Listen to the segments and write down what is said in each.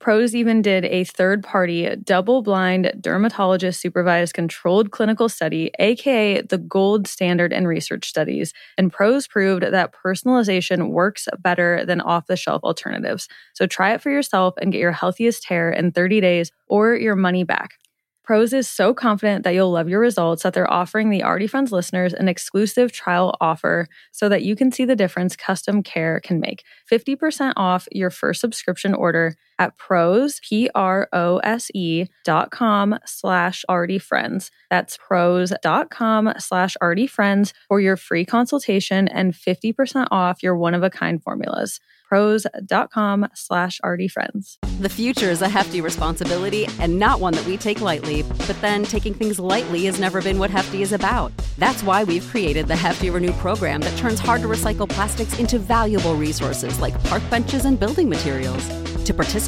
Prose even did a third party, double blind, dermatologist supervised controlled clinical study, aka the gold standard in research studies. And Prose proved that personalization works better than off the shelf alternatives. So try it for yourself and get your healthiest hair in 30 days or your money back. Prose is so confident that you'll love your results that they're offering the Already Friends listeners an exclusive trial offer so that you can see the difference custom care can make. 50% off your first subscription order at prose, P-R-O-S-E dot com slash already friends. That's prose dot com slash already friends for your free consultation and 50% off your one-of-a-kind formulas prose.com slash friends. The future is a hefty responsibility and not one that we take lightly, but then taking things lightly has never been what Hefty is about. That's why we've created the Hefty Renew program that turns hard to recycle plastics into valuable resources like park benches and building materials. To participate,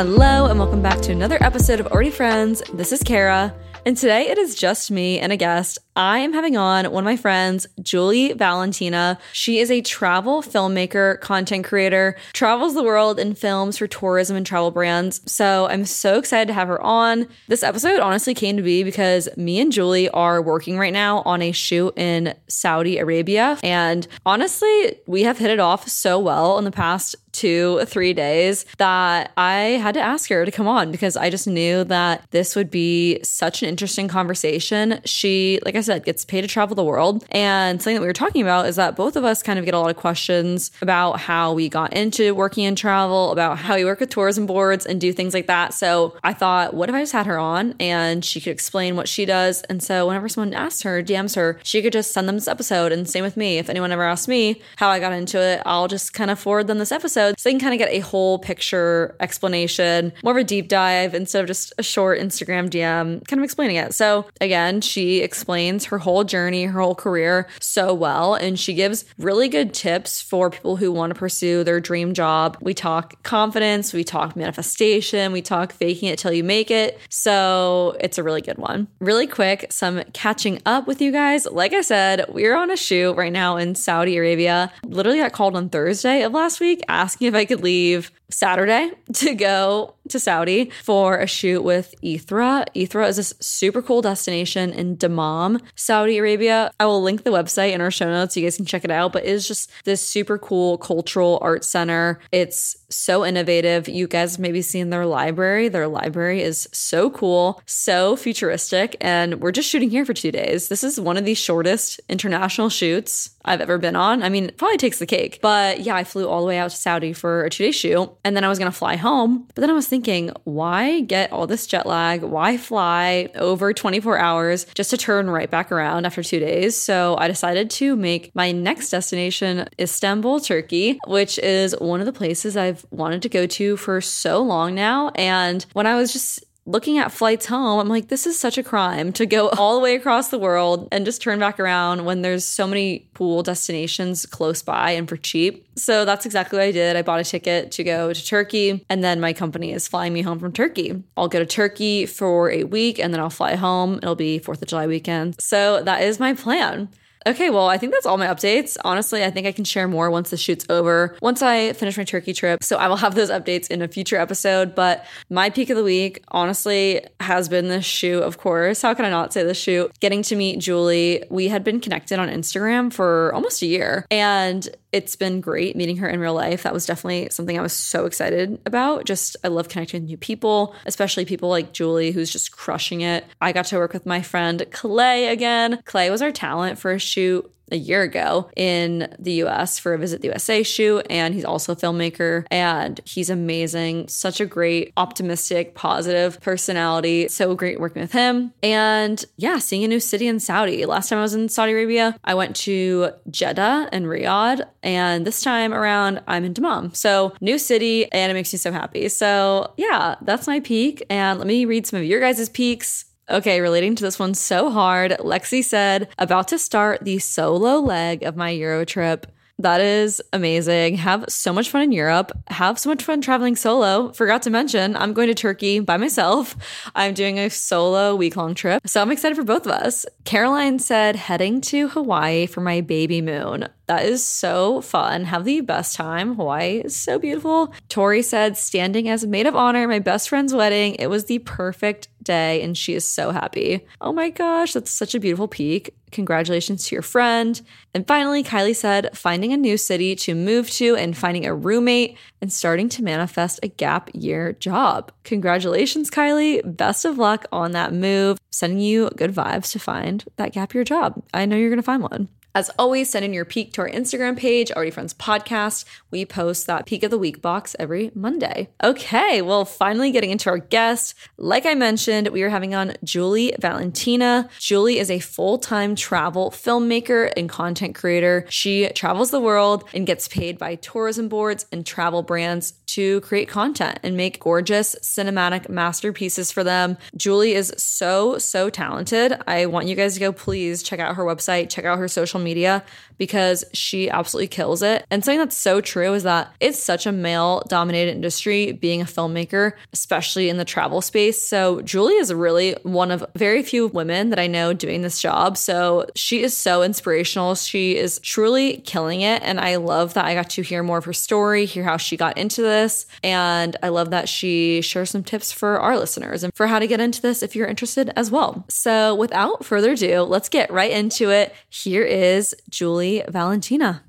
Hello, and welcome back to another episode of Already Friends. This is Ceara, and today it is just me and a guest. I am having on one of my friends, Julie Valentina. She is a travel filmmaker, content creator, travels the world in films for tourism and travel brands. So I'm so excited to have her on. This episode honestly came to be because me and Julie are working right now on a shoot in Saudi Arabia. And honestly, we have hit it off so well in the past two, three days that I had to ask her to come on because I just knew that this would be such an interesting conversation. She, like I said, gets paid to travel the world. And something that we were talking about is that both of us kind of get a lot of questions about how we got into working in travel, about how we work with tourism boards and do things like that. So I thought, what if I just had her on and she could explain what she does? And so whenever someone asks her, DMs her, she could just send them this episode. And same with me. If anyone ever asks me how I got into it, I'll just kind of forward them this episode so they can kind of get a whole picture explanation, more of a deep dive instead of just a short Instagram DM kind of explaining it. So again, she explains explains her whole journey, her whole career so well. And she gives really good tips for people who want to pursue their dream job. We talk confidence, we talk manifestation, we talk faking it till you make it. So it's a really good one. Really quick, some catching up with you guys. Like I said, we're on a shoot right now in Saudi Arabia. Literally got called on Thursday of last week asking if I could leave Saturday to go to Saudi for a shoot with Ithra. Ithra is this super cool destination in Dammam, Saudi Arabia. I will link the website in our show notes so you guys can check it out, but it's just this super cool cultural art center. It's so innovative. You guys maybe seen their library. Their library is so cool, so futuristic, and we're just shooting here for 2 days. This is one of the shortest international shoots I've ever been on. I mean, it probably takes the cake. But yeah, I flew all the way out to Saudi for a 2-day shoot, and then I was to fly home, but then I was thinking, why get all this jet lag? Why fly over 24 hours just to turn right back around after two days? So I decided to make my next destination Istanbul, Turkey, which is one of the places I've wanted to go to for so long now. And when I was just looking at flights home, I'm like, this is such a crime to go all the way across the world and just turn back around when there's so many pool destinations close by and for cheap. So that's exactly what I did. I bought a ticket to go to Turkey, and then my company is flying me home from Turkey. I'll go to Turkey for a week and then I'll fly home. It'll be 4th of July weekend. So that is my plan. Okay, well, I think that's all my updates. Honestly, I think I can share more once the shoot's over, once I finish my turkey trip. So I will have those updates in a future episode. But my peak of the week, honestly, has been this shoot, of course. How can I not say this shoot? Getting to meet Julie. We had been connected on Instagram for almost a year. And it's been great meeting her in real life. That was definitely something I was so excited about. Just, I love connecting with new people, especially people like Julie, who's just crushing it. I got to work with my friend Clay again. Clay was our talent for a shoot a year ago in the US for a Visit the USA shoot. And he's also a filmmaker and he's amazing. Such a great, optimistic, positive personality. So great working with him. And yeah, seeing a new city in Saudi. Last time I was in Saudi Arabia, I went to Jeddah and Riyadh. And this time around, I'm in Dammam. So new city and it makes me so happy. So yeah, that's my peak. And let me read some of your guys' peaks. Okay, relating to this one so hard, Lexi said, about to start the solo leg of my Euro trip. That is amazing. Have so much fun in Europe. Have so much fun traveling solo. Forgot to mention, I'm going to Turkey by myself. I'm doing a solo week long trip. So I'm excited for both of us. Caroline said, heading to Hawaii for my baby moon. That is so fun. Have the best time. Hawaii is so beautiful. Tori said, standing as maid of honor my best friend's wedding. It was the perfect day, and she is so happy. Oh my gosh, that's such a beautiful peak. Congratulations to your friend. And finally, Kylie said, finding a new city to move to and finding a roommate and starting to manifest a gap year job. Congratulations, Kylie. Best of luck on that move. Sending you good vibes to find that gap year job. I know you're going to find one. As always, send in your peak to our Instagram page, Already Friends Podcast. We post that peak of the week box every Monday. Okay, well, finally getting into our guest. Like I mentioned, we are having on Julie Valentina. Julie is a full time travel filmmaker and content creator. She travels the world and gets paid by tourism boards and travel brands to create content and make gorgeous cinematic masterpieces for them. Julie is so, so talented. I want you guys to go please check out her website, check out her social media because she absolutely kills it. And something that's so true is that it's such a male dominated industry being a filmmaker, especially in the travel space. So Julie is really one of very few women that I know doing this job. So she is so inspirational. She is truly killing it. And I love that I got to hear more of her story, hear how she got into this. And I love that she shares some tips for our listeners and for how to get into this if you're interested as well. So without further ado, let's get right into it. Here is Julie Valentina.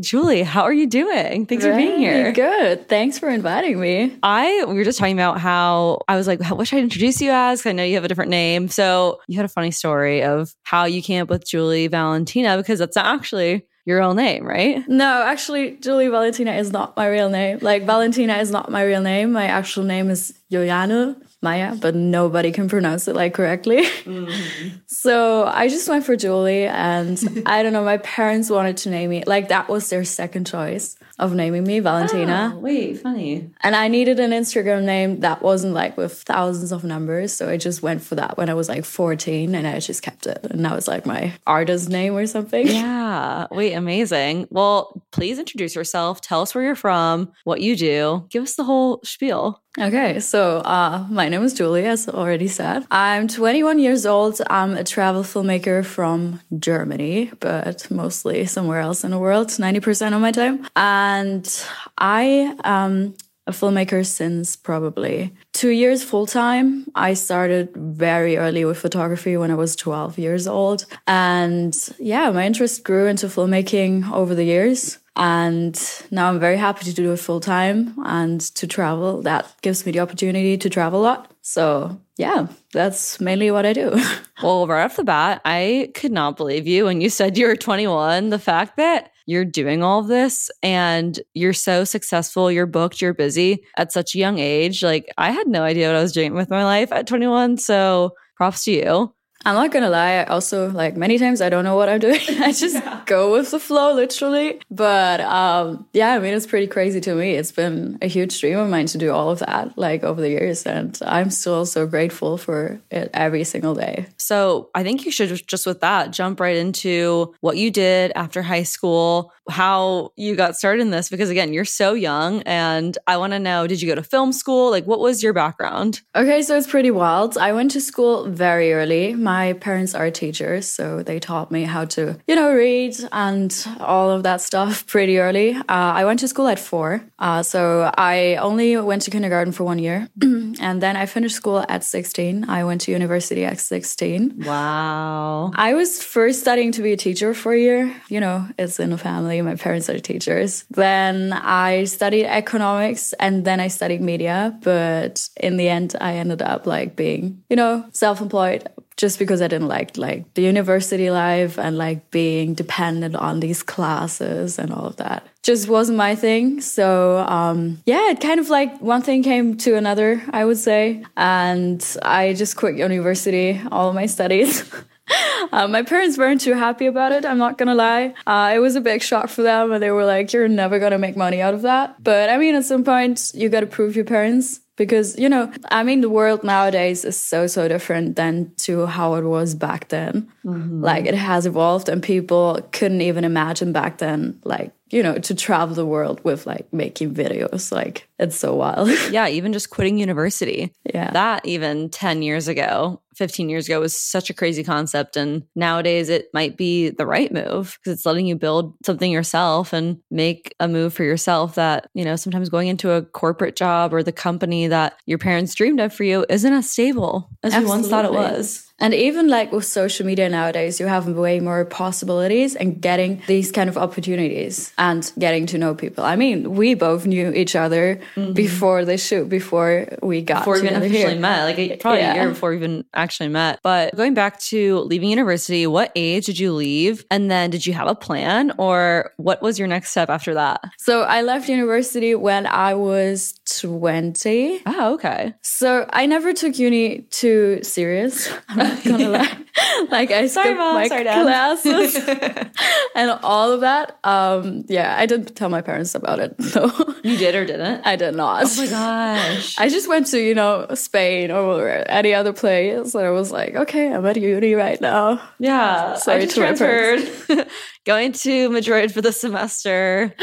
Julie, how are you doing? Thanks for being here. Good. Thanks for inviting me. I we were just talking about how I was like, what should I introduce you as? I know you have a different name. So you had a funny story of how you came up with Julie Valentina because that's not actually your real name, right? No, actually, Julie Valentina is not my real name. Like Valentina is not my real name. My actual name is Juliane. Maya, but nobody can pronounce it like correctly. Mm-hmm. so I just went for Julie, and I don't know. My parents wanted to name me like that was their second choice of naming me Valentina. Oh, wait, funny. And I needed an Instagram name that wasn't like with thousands of numbers, so I just went for that when I was like 14, and I just kept it, and that was like my artist name or something. Yeah. Wait, amazing. Well, please introduce yourself. Tell us where you're from, what you do. Give us the whole spiel. Okay, so uh, my name is Julie, as already said. I'm 21 years old. I'm a travel filmmaker from Germany, but mostly somewhere else in the world, 90% of my time. And I am a filmmaker since probably two years full time. I started very early with photography when I was 12 years old. And yeah, my interest grew into filmmaking over the years. And now I'm very happy to do it full time and to travel. That gives me the opportunity to travel a lot. So, yeah, that's mainly what I do. well, right off the bat, I could not believe you when you said you were 21. The fact that you're doing all of this and you're so successful, you're booked, you're busy at such a young age. Like, I had no idea what I was doing with my life at 21. So, props to you. I'm not gonna lie, I also like many times I don't know what I'm doing. I just yeah. go with the flow, literally. But um, yeah, I mean, it's pretty crazy to me. It's been a huge dream of mine to do all of that, like over the years, and I'm still so grateful for it every single day. So I think you should just with that jump right into what you did after high school, how you got started in this, because again, you're so young, and I want to know: Did you go to film school? Like, what was your background? Okay, so it's pretty wild. I went to school very early my parents are teachers, so they taught me how to, you know, read and all of that stuff pretty early. Uh, I went to school at four, uh, so I only went to kindergarten for one year, and then I finished school at 16. I went to university at 16. Wow. I was first studying to be a teacher for a year. You know, it's in the family. My parents are teachers. Then I studied economics, and then I studied media. But in the end, I ended up like being, you know, self-employed just because I didn't like like the university life and like being dependent on these classes and all of that. Just wasn't my thing. So um, yeah, it kind of like one thing came to another, I would say, and I just quit university, all of my studies. Uh, my parents weren't too happy about it. I'm not gonna lie. Uh, it was a big shock for them, and they were like, "You're never gonna make money out of that." But I mean, at some point, you gotta prove your parents because you know i mean the world nowadays is so so different than to how it was back then mm-hmm. like it has evolved and people couldn't even imagine back then like you know, to travel the world with like making videos. Like it's so wild. yeah, even just quitting university. Yeah. That even 10 years ago, 15 years ago was such a crazy concept. And nowadays it might be the right move because it's letting you build something yourself and make a move for yourself that, you know, sometimes going into a corporate job or the company that your parents dreamed of for you isn't as stable as Absolutely. you once thought it was. And even like with social media nowadays, you have way more possibilities and getting these kind of opportunities and getting to know people. I mean, we both knew each other mm-hmm. before the shoot, before we got before we even officially met, like probably yeah. a year before we even actually met. But going back to leaving university, what age did you leave? And then did you have a plan or what was your next step after that? So I left university when I was 20. Oh, okay. So I never took uni too serious. not gonna lie. like I sorry, skipped Mom, my sorry, classes and all of that. Um, yeah, I didn't tell my parents about it. So you did or didn't? I did not. Oh my gosh! I just went to you know Spain or any other place, and I was like, okay, I'm at uni right now. Yeah, sorry to my parents. Going to Madrid for the semester.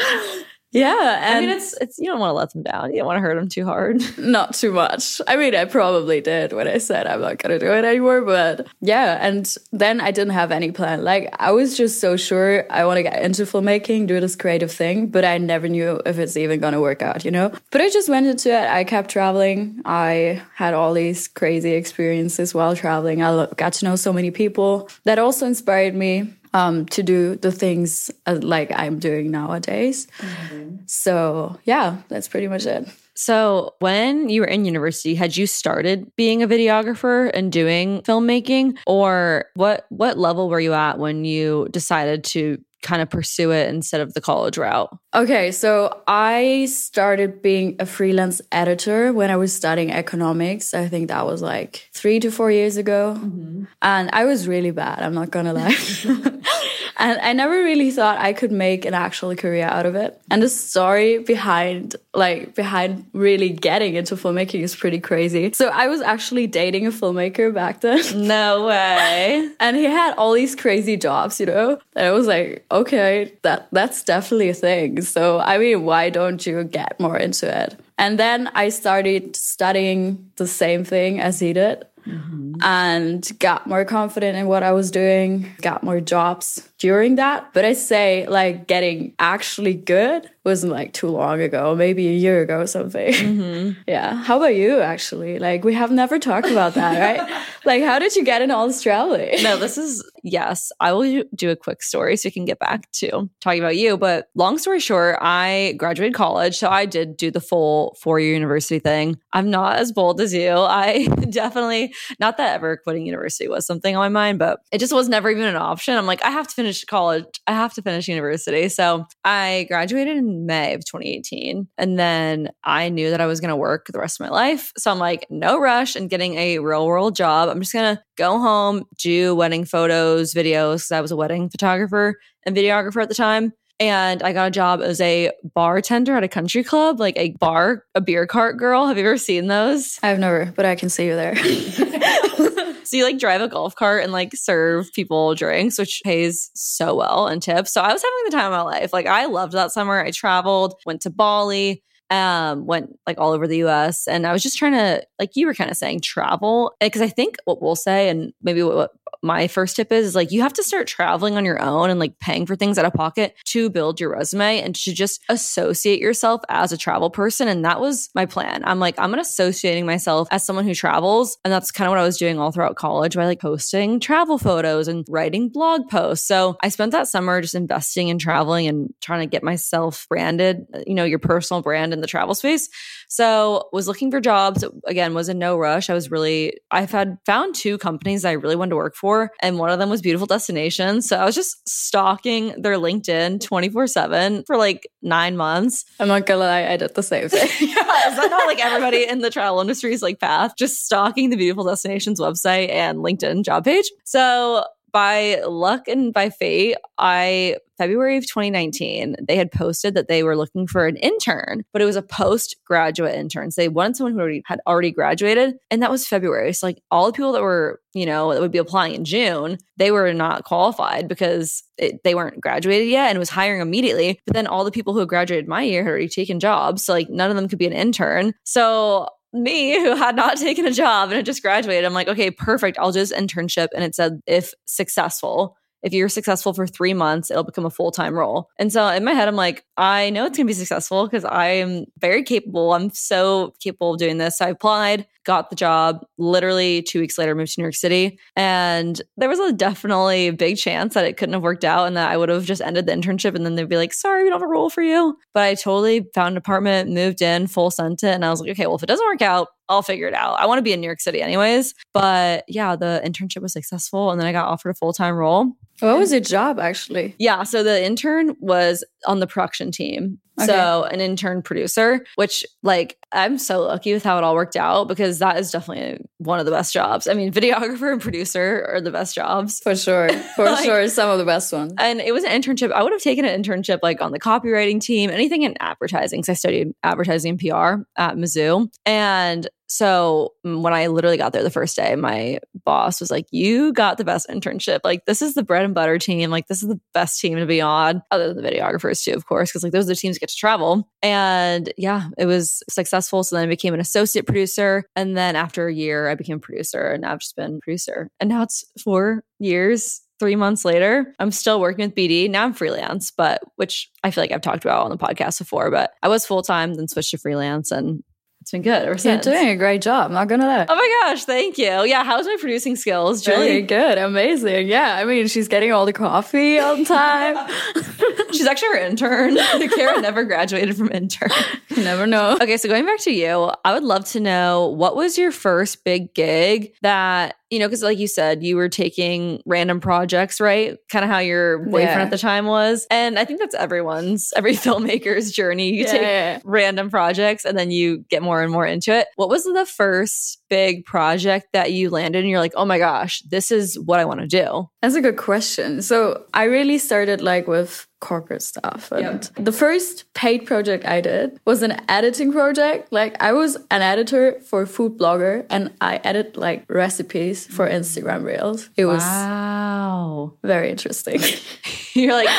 Yeah, and I mean it's it's you don't want to let them down. You don't want to hurt them too hard. Not too much. I mean, I probably did when I said I'm not gonna do it anymore, but yeah. And then I didn't have any plan. Like I was just so sure I want to get into filmmaking, do this creative thing, but I never knew if it's even gonna work out. You know. But I just went into it. I kept traveling. I had all these crazy experiences while traveling. I got to know so many people that also inspired me um, to do the things uh, like I'm doing nowadays. Mm-hmm. So, yeah, that's pretty much it. So, when you were in university, had you started being a videographer and doing filmmaking or what what level were you at when you decided to kind of pursue it instead of the college route? Okay, so I started being a freelance editor when I was studying economics. I think that was like three to four years ago. Mm-hmm. And I was really bad, I'm not gonna lie. and I never really thought I could make an actual career out of it. And the story behind, like, behind really getting into filmmaking is pretty crazy. So I was actually dating a filmmaker back then. No way. and he had all these crazy jobs, you know? And I was like, okay, that that's definitely a thing. So I mean, why don't you get more into it? And then I started studying the same thing as he did. Mm-hmm. and got more confident in what I was doing, got more jobs during that. But I say, like, getting actually good wasn't like too long ago, maybe a year ago or something. Mm-hmm. yeah. How about you, actually? Like, we have never talked about that, right? like, how did you get into Australia? No, this is, yes. I will do a quick story so we can get back to talking about you. But long story short, I graduated college. So I did do the full four year university thing. I'm not as bold as you. I definitely, not that ever quitting university was something on my mind, but it just was never even an option. I'm like, I have to finish college. I have to finish university. So I graduated in May of 2018. And then I knew that I was going to work the rest of my life. So I'm like, no rush and getting a real world job. I'm just going to go home, do wedding photos, videos, because I was a wedding photographer and videographer at the time. And I got a job as a bartender at a country club, like a bar, a beer cart girl. Have you ever seen those? I've never, but I can see you there. So you like drive a golf cart and like serve people drinks, which pays so well and tips. So I was having the time of my life. Like I loved that summer. I traveled, went to Bali, um, went like all over the US. And I was just trying to, like you were kind of saying, travel. Because I think what we'll say, and maybe what, what my first tip is, is like you have to start traveling on your own and like paying for things out of pocket to build your resume and to just associate yourself as a travel person. And that was my plan. I'm like, I'm gonna associating myself as someone who travels. And that's kind of what I was doing all throughout college by like posting travel photos and writing blog posts. So I spent that summer just investing in traveling and trying to get myself branded, you know, your personal brand in the travel space. So was looking for jobs. Again, was in no rush. I was really, I've had found two companies I really wanted to work for. And one of them was Beautiful Destinations. So I was just stalking their LinkedIn 24 7 for like nine months. I'm not gonna lie, I did the same thing. yeah, is that not like everybody in the travel industry's like path? Just stalking the Beautiful Destinations website and LinkedIn job page. So by luck and by fate, I February of 2019, they had posted that they were looking for an intern, but it was a postgraduate intern. So they wanted someone who already had already graduated, and that was February. So like all the people that were, you know, that would be applying in June, they were not qualified because it, they weren't graduated yet and was hiring immediately. But then all the people who had graduated my year had already taken jobs, so like none of them could be an intern. So me who had not taken a job and had just graduated, I'm like, okay, perfect. I'll just internship. And it said, if successful, if you're successful for three months, it'll become a full time role. And so in my head, I'm like, I know it's going to be successful because I am very capable. I'm so capable of doing this. So I applied, got the job. Literally two weeks later, moved to New York City. And there was a definitely big chance that it couldn't have worked out and that I would have just ended the internship and then they'd be like, sorry, we don't have a role for you. But I totally found an apartment, moved in, full sent it. And I was like, okay, well, if it doesn't work out, I'll figure it out. I want to be in New York City anyways. But yeah, the internship was successful. And then I got offered a full time role. What was your job actually? Yeah. So the intern was on the production team. Okay. So an intern producer, which like I'm so lucky with how it all worked out because that is definitely one of the best jobs. I mean, videographer and producer are the best jobs. For sure. For like, sure. Some of the best ones. And it was an internship. I would have taken an internship like on the copywriting team, anything in advertising. Cause I studied advertising and PR at Mizzou. And so mm, when I literally got there the first day, my boss was like, You got the best internship. Like, this is the bread and butter team. Like, this is the best team to be on, other than the videographers, too, of course, because like those are the teams that get to travel. And yeah, it was successful. So then I became an associate producer. And then after a year, I became producer. And now I've just been producer. And now it's four years three months later, I'm still working with BD. Now I'm freelance, but which I feel like I've talked about on the podcast before, but I was full time, then switched to freelance and it's been good ever since. You're doing a great job. I'm not gonna lie. Oh my gosh, thank you. Yeah, how's my producing skills, Julie? Good, amazing. Yeah, I mean, she's getting all the coffee on time. she's actually our intern. Ceara never graduated from intern. You never know. Okay, so going back to you, I would love to know what was your first big gig that you know, because like you said, you were taking random projects, right? Kind of how your boyfriend yeah. at the time was. And I think that's everyone's, every filmmaker's journey. You yeah, take yeah, random projects and then you get more and more into it. What was the first big project that you landed and you're like, oh my gosh, this is what I want to do? That's a good question. So I really started like with corporate stuff. And yep. the first paid project I did was an editing project. Like I was an editor for a food blogger and I edit like recipes for Instagram Reels. It was wow. very interesting. You're like,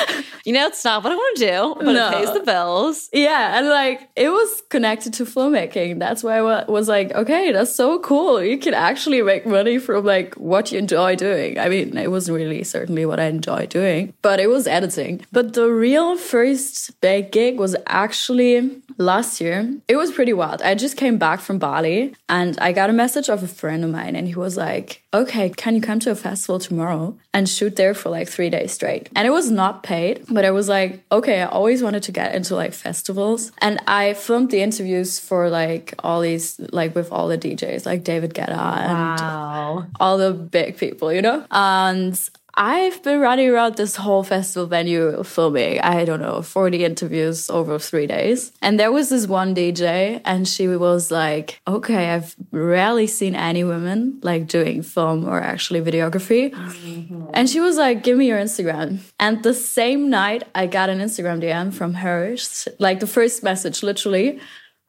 you know, it's not what I want to do, but no. it pays the bills. Yeah. And like it was connected to filmmaking. That's why I was like, okay, that's so cool. You can actually make money from like what you enjoy doing. I mean, it wasn't really certainly what I enjoy doing, but it was editing. But the real first big gig was actually last year. It was pretty wild. I just came back from Bali and I got a message of a friend of mine and he was like, okay, can you come to a festival tomorrow and shoot there for like three days straight? And it was not paid, but I was like, okay, I always wanted to get into like festivals. And I filmed the interviews for like all these, like with all the DJs, like David Guetta and all the big people, you know? And I've been running around this whole festival venue filming, I don't know, 40 interviews over three days. And there was this one DJ, and she was like, okay, I've rarely seen any women like doing film or actually videography. Mm-hmm. And she was like, give me your Instagram. And the same night, I got an Instagram DM from her, like the first message literally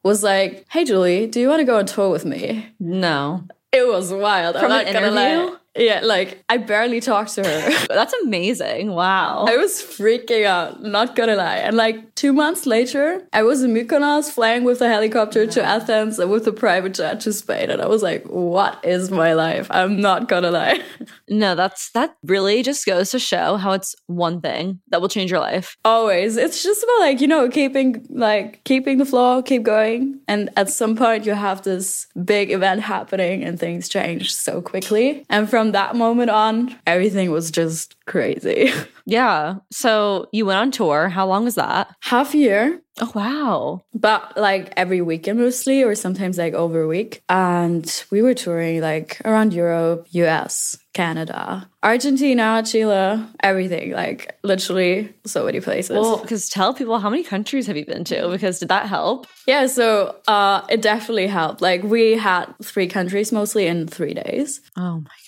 was like, hey, Julie, do you want to go on tour with me? No. It was wild. From I'm an interview? Yeah, like I barely talked to her. That's amazing. Wow. I was freaking out, not gonna lie. And like two months later, I was in Mykonos flying with a helicopter to Athens and with a private jet to Spain. And I was like, what is my life? I'm not gonna lie. No, that's that really just goes to show how it's one thing that will change your life. Always. It's just about like, you know, keeping like keeping the flow, keep going. And at some point you have this big event happening and things change so quickly. And from from that moment on, everything was just crazy. Yeah. So you went on tour. How long was that? Half year. Oh, wow. But like every weekend mostly, or sometimes like over a week. And we were touring like around Europe, US, Canada, Argentina, Chile, everything. Like literally so many places. Well, because tell people how many countries have you been to? Because did that help? Yeah, so uh, it definitely helped. Like we had three countries mostly in three days. Oh my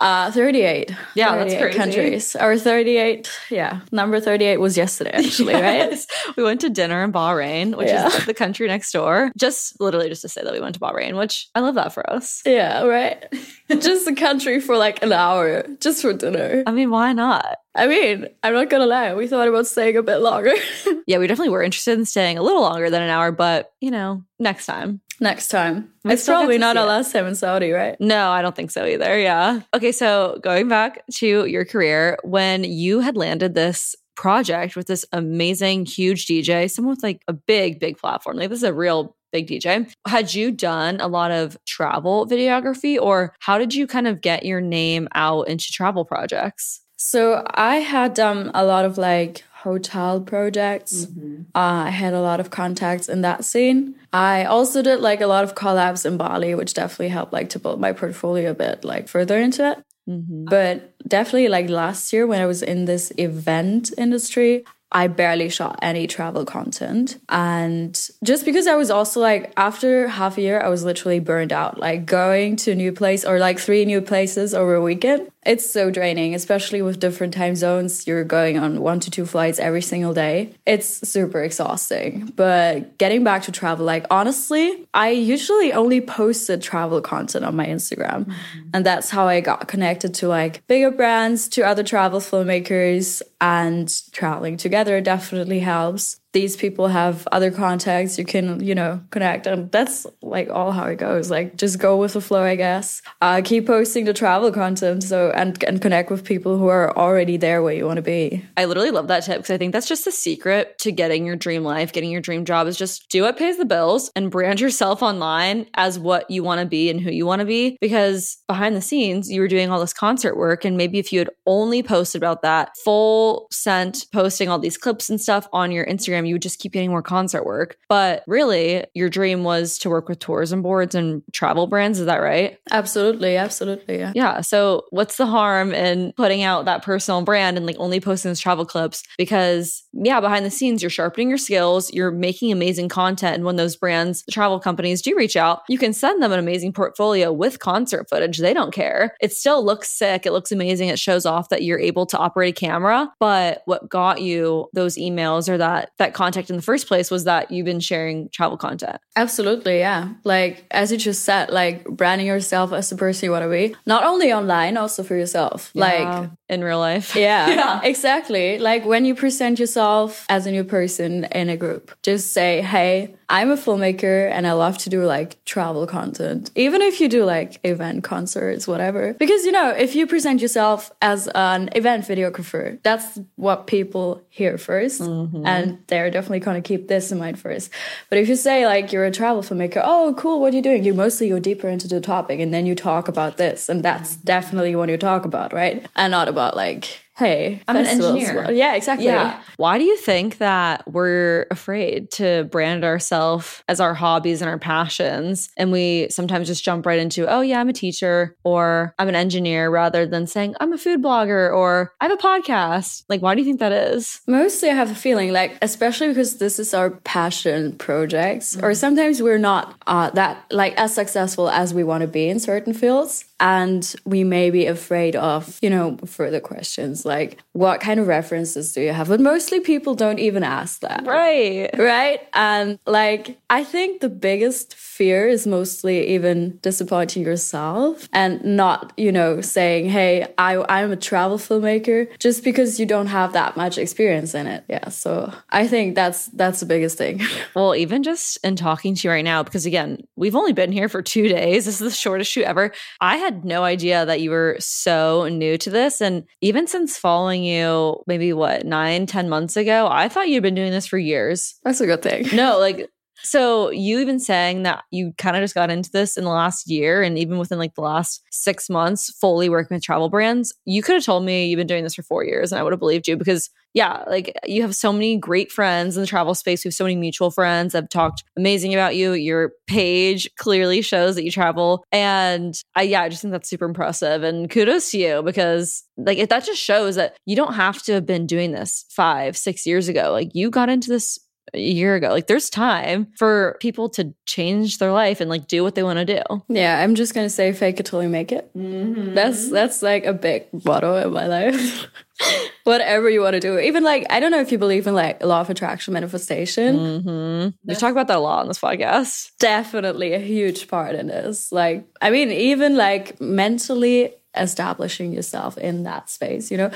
uh, 38. Yeah, 38 that's crazy. countries. Or 38. Yeah, number 38 was yesterday, actually, yes. right? We went to dinner in Bahrain, which yeah. is the country next door. Just literally just to say that we went to Bahrain, which I love that for us. Yeah, right. just a country for like an hour, just for dinner. I mean, why not? I mean, I'm not gonna lie, we thought about staying a bit longer. yeah, we definitely were interested in staying a little longer than an hour, but you know, next time. Next time. We it's probably not our last time in Saudi, right? No, I don't think so either. Yeah. Okay, so going back to your career, when you had landed this project with this amazing, huge DJ, someone with like a big, big platform, like this is a real big DJ. Had you done a lot of travel videography or how did you kind of get your name out into travel projects? So I had done a lot of like hotel projects. Mm-hmm. Uh, I had a lot of contacts in that scene. I also did like a lot of collabs in Bali, which definitely helped like to build my portfolio a bit like further into it. Mm-hmm. But definitely like last year when I was in this event industry, I barely shot any travel content. And just because I was also like, after half a year, I was literally burned out. Like going to a new place or like three new places over a weekend it's so draining, especially with different time zones. You're going on one to two flights every single day. It's super exhausting. But getting back to travel, like honestly, I usually only posted travel content on my Instagram. Mm-hmm. And that's how I got connected to like bigger brands, to other travel filmmakers, and traveling together definitely helps these people have other contacts you can you know connect. And that's like all how it goes. Like just go with the flow i guess. Uh, keep posting the travel content so and and connect with people who are already there where you want to be. I literally love that tip because i think that's just the secret to getting your dream life getting your dream job is just do what pays the bills and brand yourself online as what you want to be and who you want to be. Because behind the scenes you were doing all this concert work and maybe if you had only posted about that full sent posting all these clips and stuff on your instagram Instagram, you would just keep getting more concert work. But really, your dream was to work with tourism boards and travel brands. Is that right? Absolutely. Absolutely. Yeah. Yeah. So, what's the harm in putting out that personal brand and like only posting those travel clips? Because, yeah, behind the scenes, you're sharpening your skills, you're making amazing content. And when those brands, travel companies do reach out, you can send them an amazing portfolio with concert footage. They don't care. It still looks sick. It looks amazing. It shows off that you're able to operate a camera. But what got you those emails or that, that contact in the first place was that you've been sharing travel content. Absolutely, yeah. Like as you just said, like branding yourself as the person you want to be, not only online, also for yourself. Yeah. Like in real life. Yeah, yeah, exactly. Like when you present yourself as a new person in a group, just say, hey, I'm a filmmaker and I love to do like travel content, even if you do like event concerts, whatever. Because, you know, if you present yourself as an event videographer, that's what people hear 1st mm-hmm. And they're definitely going to keep this in mind first. But if you say like you're a travel filmmaker, oh, cool, what are you doing? You mostly go deeper into the topic and then you talk about this. And that's definitely what you talk about, right? And not about like hey, I'm an engineer. Well, yeah, exactly. Yeah. Why do you think that we're afraid to brand ourselves as our hobbies and our passions? And we sometimes just jump right into, oh, yeah, I'm a teacher or I'm an engineer rather than saying I'm a food blogger or I have a podcast. Like, why do you think that is? Mostly, I have a feeling like, especially because this is our passion projects, or sometimes we're not uh, that like as successful as we want to be in certain fields, and we may be afraid of, you know, further questions like, what kind of references do you have? But mostly, people don't even ask that. Right. Right. And like, I think the biggest fear is mostly even disappointing yourself and not, you know, saying, hey, I, I'm a travel filmmaker just because you don't have that much experience in it. Yeah. So I think that's, that's the biggest thing. Well, even just in talking to you right now, because again, we've only been here for two days. This is the shortest shoot ever. I had no idea that you were so new to this. And even since following you maybe what, nine, ten months ago, I thought you'd been doing this for years. that's a good thing. No, like so you even saying that you kind of just got into this in the last year and even within like the last six months fully working with travel brands, you could have told me you've been doing this for four years and I would have believed you because yeah, like you have so many great friends in the travel space. We have so many mutual friends that have talked amazing about you. Your page clearly shows that you travel. And I yeah, I just think that's super impressive. And kudos to you because like if that just shows that you don't have to have been doing this five, six years ago. Like you got into this a year ago. Like there's time for people to change their life and like do what they want to do. Yeah. I'm just going to say fake it till you make it. That's, that's like a big motto in my life. Whatever you want to do. Even like, I don't know if you believe in like law of attraction manifestation. Mm-hmm. We talk about that a lot on this podcast. definitely a huge part in this. Like, I mean, even like mentally establishing yourself in that space, you know,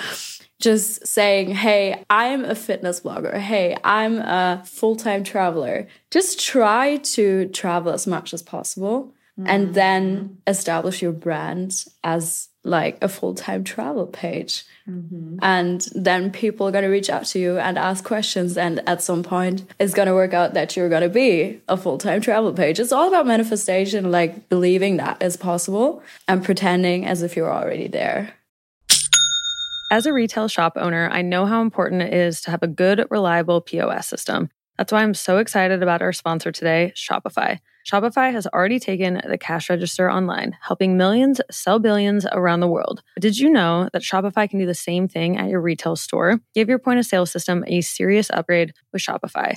just saying, hey, I'm a fitness blogger. Hey, I'm a full time traveler. Just try to travel as much as possible and mm. then establish your brand as like a full time travel page. Mm-hmm. And then people are going to reach out to you and ask questions. And at some point, it's going to work out that you're going to be a full time travel page. It's all about manifestation, like believing that is possible and pretending as if you're already there. As a retail shop owner, I know how important it is to have a good, reliable POS system. That's why I'm so excited about our sponsor today, Shopify. Shopify has already taken the cash register online, helping millions sell billions around the world. But did you know that Shopify can do the same thing at your retail store? Give your point of sale system a serious upgrade with Shopify.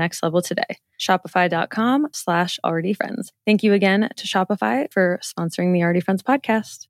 next level today. Shopify.com slash already friends. Thank you again to Shopify for sponsoring the Already Friends podcast.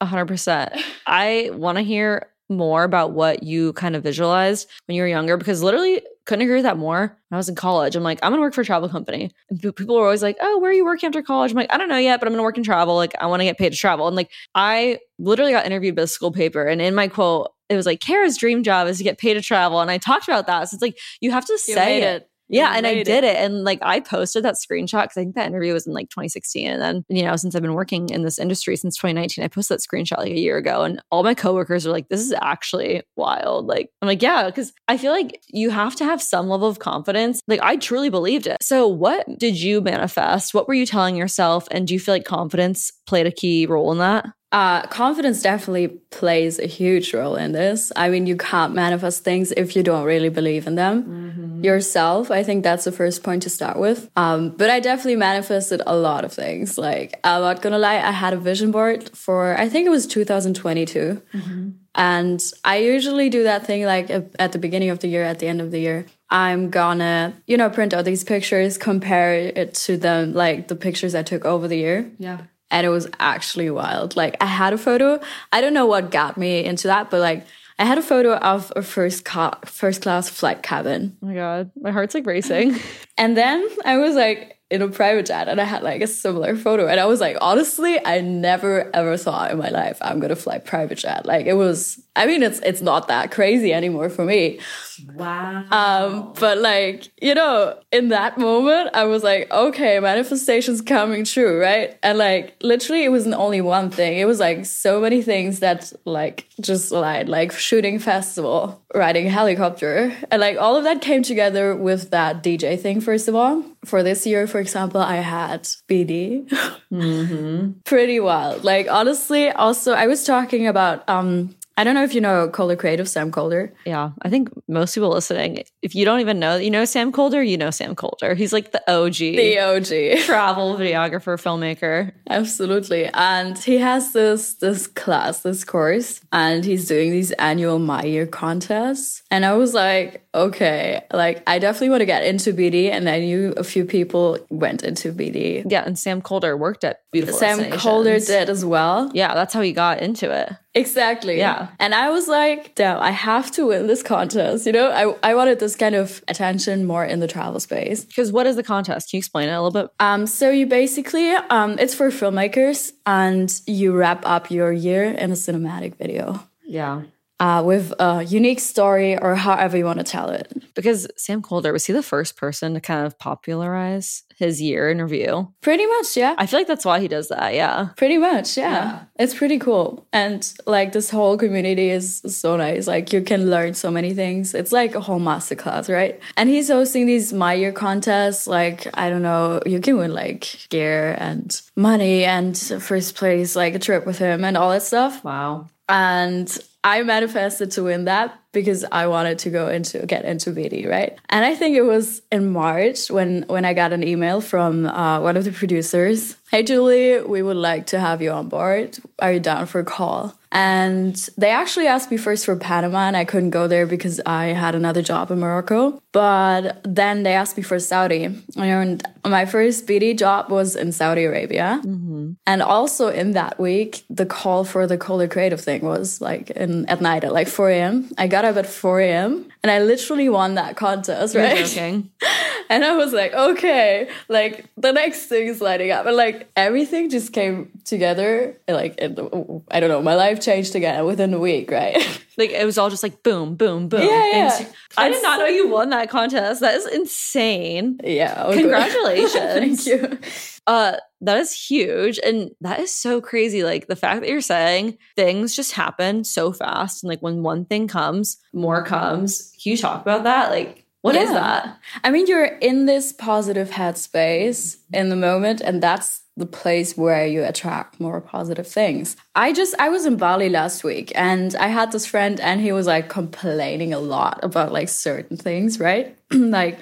A hundred percent. I want to hear more about what you kind of visualized when you were younger? Because literally couldn't agree with that more. When I was in college, I'm like, I'm gonna work for a travel company. And people were always like, Oh, where are you working after college? I'm like, I don't know yet, but I'm gonna work in travel. Like, I wanna get paid to travel. And like, I literally got interviewed by the school paper. And in my quote, it was like, Ceara's dream job is to get paid to travel. And I talked about that. So it's like, you have to You say it. it. Yeah, and I did it. And like I posted that screenshot because I think that interview was in like 2016. And then, you know, since I've been working in this industry since 2019, I posted that screenshot like a year ago. And all my coworkers are like, this is actually wild. Like, I'm like, yeah, because I feel like you have to have some level of confidence. Like, I truly believed it. So, what did you manifest? What were you telling yourself? And do you feel like confidence played a key role in that? Uh, confidence definitely plays a huge role in this. I mean, you can't manifest things if you don't really believe in them yourself. I think that's the first point to start with. Um, but I definitely manifested a lot of things. Like, I'm not gonna lie, I had a vision board for, I think it was 2022. And I usually do that thing like at the beginning of the year, at the end of the year. I'm gonna, you know, print out these pictures, compare it to them, like the pictures I took over the year Yeah. And it was actually wild. Like I had a photo. I don't know what got me into that, but like I had a photo of a first ca- first class flight cabin, Oh my God. My heart's like racing. and then I was like in a private jet, and I had like a similar photo, and I was like, honestly, I never ever thought in my life I'm gonna fly private jet. Like it was. I mean, it's it's not that crazy anymore for me. Wow. Um, but like, you know, in that moment, I was like, okay, manifestation's coming true, right? And like, literally, it wasn't only one thing. It was like so many things that like just aligned, like shooting festival, riding helicopter, and like all of that came together with that DJ thing. First of all, for this year, for example, I had BD. Pretty wild. Like honestly, also I was talking about um. I don't know if you know Calder Creative, Sam Calder. Yeah, I think most people listening, if you don't even know, you know Sam Calder, you know Sam Calder. He's like the OG The OG. travel videographer, filmmaker. Absolutely. And he has this this class, this course, and he's doing these annual My Year contests. And I was like, okay, like I definitely want to get into BD. And I knew a few people went into BD. Yeah, and Sam Calder worked at Beautiful Sam. Calder did as well. Yeah, that's how he got into it. Exactly. Yeah. And I was like, damn, I have to win this contest. You know, I, I wanted this kind of attention more in the travel space. Because what is the contest? Can you explain it a little bit? Um, so you basically, um, it's for filmmakers and you wrap up your year in a cinematic video Yeah. Uh, with a unique story or however you want to tell it. Because Sam Calder, was he the first person to kind of popularize his year in review? Pretty much, yeah. I feel like that's why he does that. Yeah. Pretty much, yeah. It's pretty cool. And like this whole community is so nice. Like you can learn so many things. It's like a whole masterclass, right? And he's hosting these My Year contests. Like, I don't know, you can win like gear and money and first place, like a trip with him and all that stuff. Wow. And I manifested to win that because I wanted to go into get into BD, right? And I think it was in March when when I got an email from uh, one of the producers. Hey Julie, we would like to have you on board. Are you down for a call? And they actually asked me first for Panama, and I couldn't go there because I had another job in Morocco. But then they asked me for Saudi, and my first BD job was in Saudi Arabia. And also in that week, the call for the Calder Creative thing was like in at night at like 4 a.m. I got up at 4 a.m. and I literally won that contest, right? And I was like, okay, like the next thing is lighting up. And like everything just came together. Like, I don't know, my life changed again within a week, right? Like it was all just like boom, boom, boom. Yeah, yeah. I did not know you won that contest. That is insane. yeah. Congratulations. Thank you. Uh, that is huge. And that is so crazy. Like the fact that you're saying things just happen so fast. And like when one thing comes, more comes. Can you talk about that? Like, what is Yeah. that? I mean, you're in this positive headspace in the moment, and that's the place where you attract more positive things. I just, I was in Bali last week and I had this friend, and he was like complaining a lot about like certain things, right? like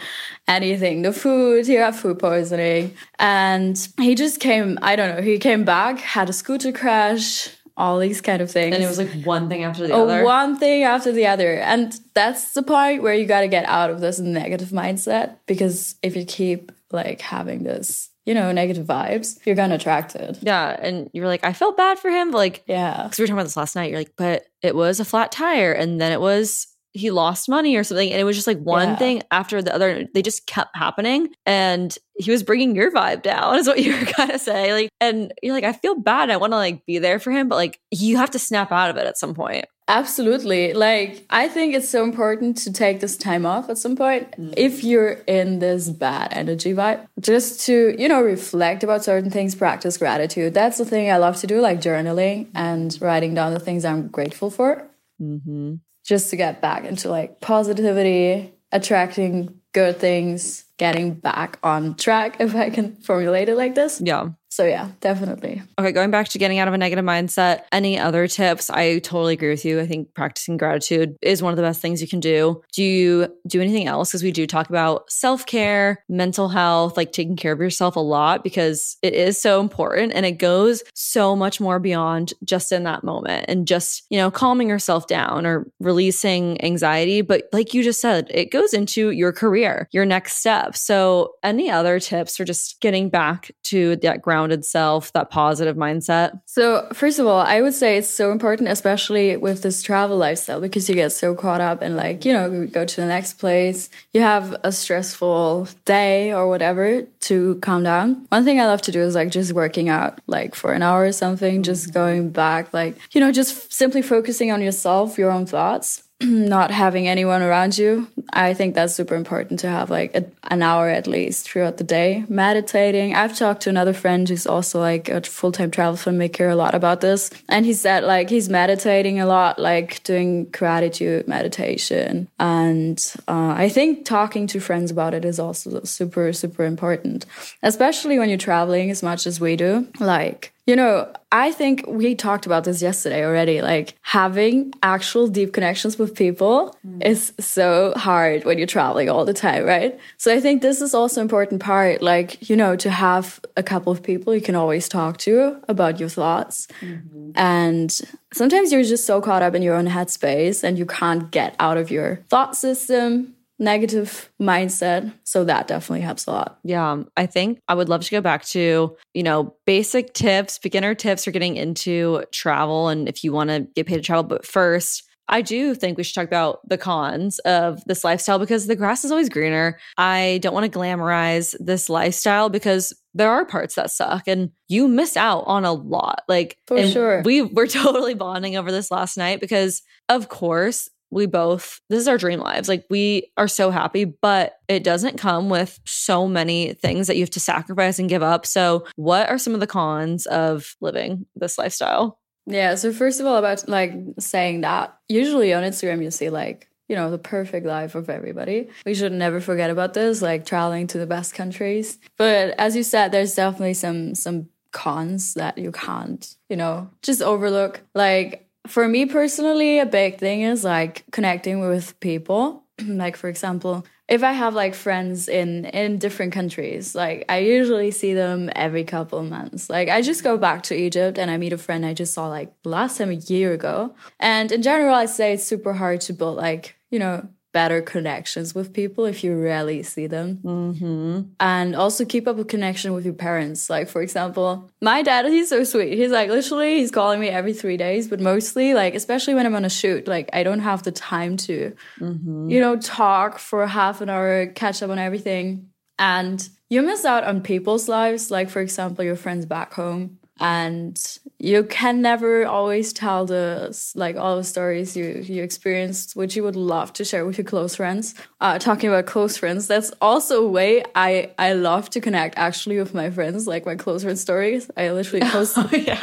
anything, the food, he had food poisoning. And he just came, I don't know, he came back, had a scooter crash, all these kind of things. And it was like one thing after the Oh, other. one thing after the other. And that's the point where you got to get out of this negative mindset because if you keep like having this you know, negative vibes, you're gonna attract it. Yeah. And you're like, I felt bad for him. But like, Yeah. because we were talking about this last night. You're like, but it was a flat tire. And then it was, he lost money or something. And it was just like one Yeah. thing after the other. They just kept happening. And he was bringing your vibe down, is what you were kind of saying. Like, and you're like, I feel bad. I want to like be there for him. But like, you have to snap out of it at some point. Absolutely. Like, I think it's so important to take this time off at some point. If you're in this bad energy vibe, just to, you know, reflect about certain things, practice gratitude. That's the thing I love to do, like journaling and writing down the things I'm grateful for. Mm-hmm. Just to get back into like positivity, attracting good things, getting back on track, if I can formulate it like this. Yeah. So, yeah, definitely. Okay, going back to getting out of a negative mindset, any other tips? I totally agree with you. I think practicing gratitude is one of the best things you can do. Do you do anything else? Because we do talk about self care, mental health, like taking care of yourself a lot because it is so important and it goes so much more beyond just in that moment and just, you know, calming yourself down or releasing anxiety. But like you just said, it goes into your career, your next step. So, any other tips for just getting back to that grounded self, that positive mindset? So, first of all, I would say it's so important, especially with this travel lifestyle, because you get so caught up in, like, you know, go to the next place, you have a stressful day or whatever to calm down. One thing I love to do is like just working out, like for an hour or something, just mm-hmm. going back, like, you know, just simply focusing on yourself, your own thoughts. not having anyone around you. I think that's super important to have like a, an hour at least throughout the day meditating. I've talked to another friend who's also like a full time travel filmmaker a lot about this. And he said like he's meditating a lot, like doing gratitude meditation. And uh, I think talking to friends about it is also super, super important, especially when you're traveling as much as we do. Like, you know, I think we talked about this yesterday already. Like having actual deep connections with people mm. is so hard when you're traveling all the time, right? So I think this is also important part, like, you know, to have a couple of people you can always talk to about your thoughts. Mm-hmm. And sometimes you're just so caught up in your own headspace and you can't get out of your thought system negative mindset. So that definitely helps a lot. Yeah, I think I would love to go back to, you know, basic tips, beginner tips for getting into travel and if you want to get paid to travel. But first, I do think we should talk about the cons of this lifestyle because the grass is always greener. I don't want to glamorize this lifestyle because there are parts that suck and you miss out on a lot. Like, For sure. We were totally bonding over this last night because, of course, we both this is our dream lives like we are so happy but it doesn't come with so many things that you have to sacrifice and give up so what are some of the cons of living this lifestyle Yeah. So first of all, about like saying that, usually on Instagram you see like you know the perfect life of everybody. We should never forget about this, like traveling to the best countries. But as you said, there's definitely some some cons that you can't you know just overlook. Like for me personally, a big thing is like connecting with people. like for example, if I have like friends in in different countries, like I usually see them every couple months. Like I just go back to Egypt and I meet a friend I just saw like last time a year ago. And in general, I say it's super hard to build like you know better connections with people if you rarely see them mm-hmm. and also keep up a connection with your parents. Like, for example, my dad, he's so sweet. He's like, literally, he's calling me every three days, but mostly, like, especially when I'm on a shoot, like, I don't have the time to, you know, talk for half an hour, catch up on everything. And you miss out on people's lives, like, for example, your friends back home. And you can never always tell the like all the stories you you experienced, which you would love to share with your close friends. Uh, talking about close friends, that's also a way I I love to connect actually with my friends, like my close friend stories. I literally post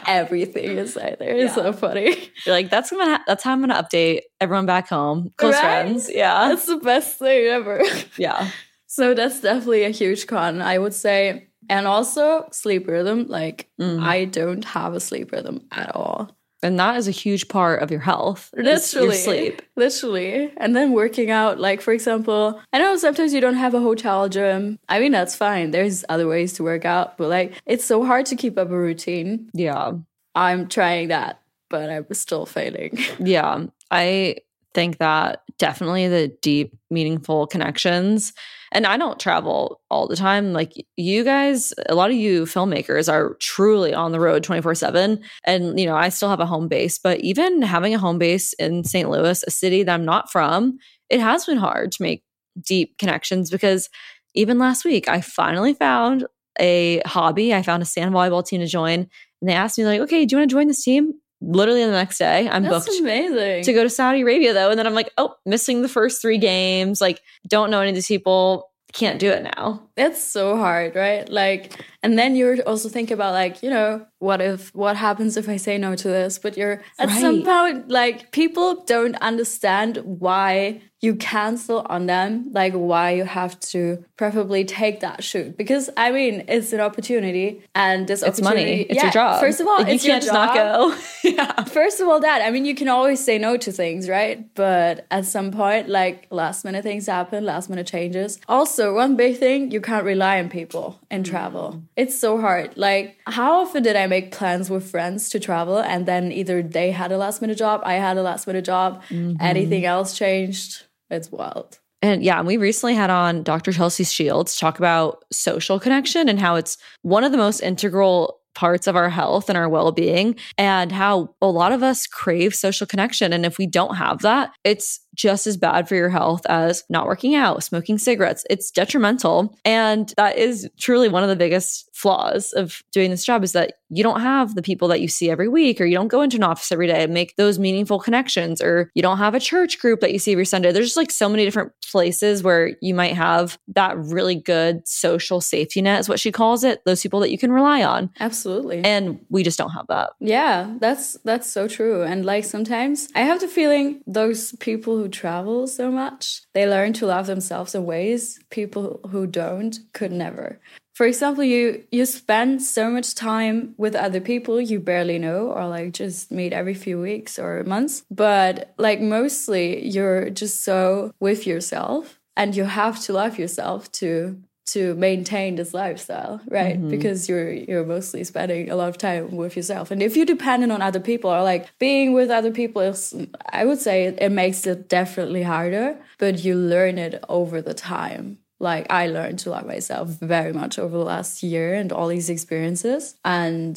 everything inside there. It's so funny. you're like that's gonna ha- that's how i'm gonna update everyone back home close Right? friends yeah That's the best thing ever. yeah So that's definitely a huge con, I would say. And also sleep rhythm. Like mm. I don't have a sleep rhythm at all. and that is a huge part of your health Literally. your sleep Literally. And then working out, like for example, I know sometimes you don't have a hotel gym. I mean that's fine. There's other ways to work out, but like it's so hard to keep up a routine. yeah I'm trying that, but I'm still failing. Yeah, I think that definitely the deep, meaningful connections. And I don't travel all the time. Like you guys, a lot of you filmmakers are truly on the road 24 7. And, you know, I still have a home base, but even having a home base in St. Louis, a city that I'm not from, it has been hard to make deep connections because even last week, I finally found a hobby. I found a sand volleyball team to join. And they asked me, like, okay, do you want to join this team? Literally the next day i'm That's booked amazing. to go to saudi arabia though and then i'm like oh missing the first three games. Like don't know any of these people. Can't do it now It's so hard, right? Like, and then you're also thinking about like, you know, what if, what happens if I say no to this? But you're at some point, like, people don't understand why you cancel on them, like, why you have to preferably take that shoot. Because I mean, it's an opportunity, and this it's opportunity, money it's Yeah, your job First of all, you it's can't just not go yeah First of all, that I mean, you can always say no to things, right? But at some point, like last minute things happen, last minute changes. Also, one big thing, you can't rely on people and mm. travel. It's so hard. Like, how often did I make plans with friends to travel and then either they had a last minute job, I had a last minute job, mm-hmm. anything else changed? It's wild. And yeah, and we recently had on Dr. Chelsea Shields talk about social connection and how it's one of the most integral parts of our health and our well-being and how a lot of us crave social connection and if we don't have that it's just as bad for your health as not working out smoking cigarettes. It's detrimental. And that is truly one of the biggest flaws of doing this job is that you don't have the people that you see every week or you don't go into an office every day and make those meaningful connections or you don't have a church group that you see every sunday. There's just like so many different places where you might have that really good social safety net is what she calls it those people that you can rely on. Absolutely. and we just don't have that. Yeah, that's that's so true. And like sometimes I have the feeling those people who travel so much, they learn to love themselves in ways people who don't could never. For example, you you spend so much time with other people you barely know or like just meet every few weeks or months, but like mostly you're just so with yourself and you have to love yourself to to maintain this lifestyle, right? Mm-hmm. Because you're you're mostly spending a lot of time with yourself, and if you're dependent on other people or like being with other people, is, I would say it, it makes it definitely harder. But you learn it over the time. Like I learned to love myself very much over the last year and all these experiences, and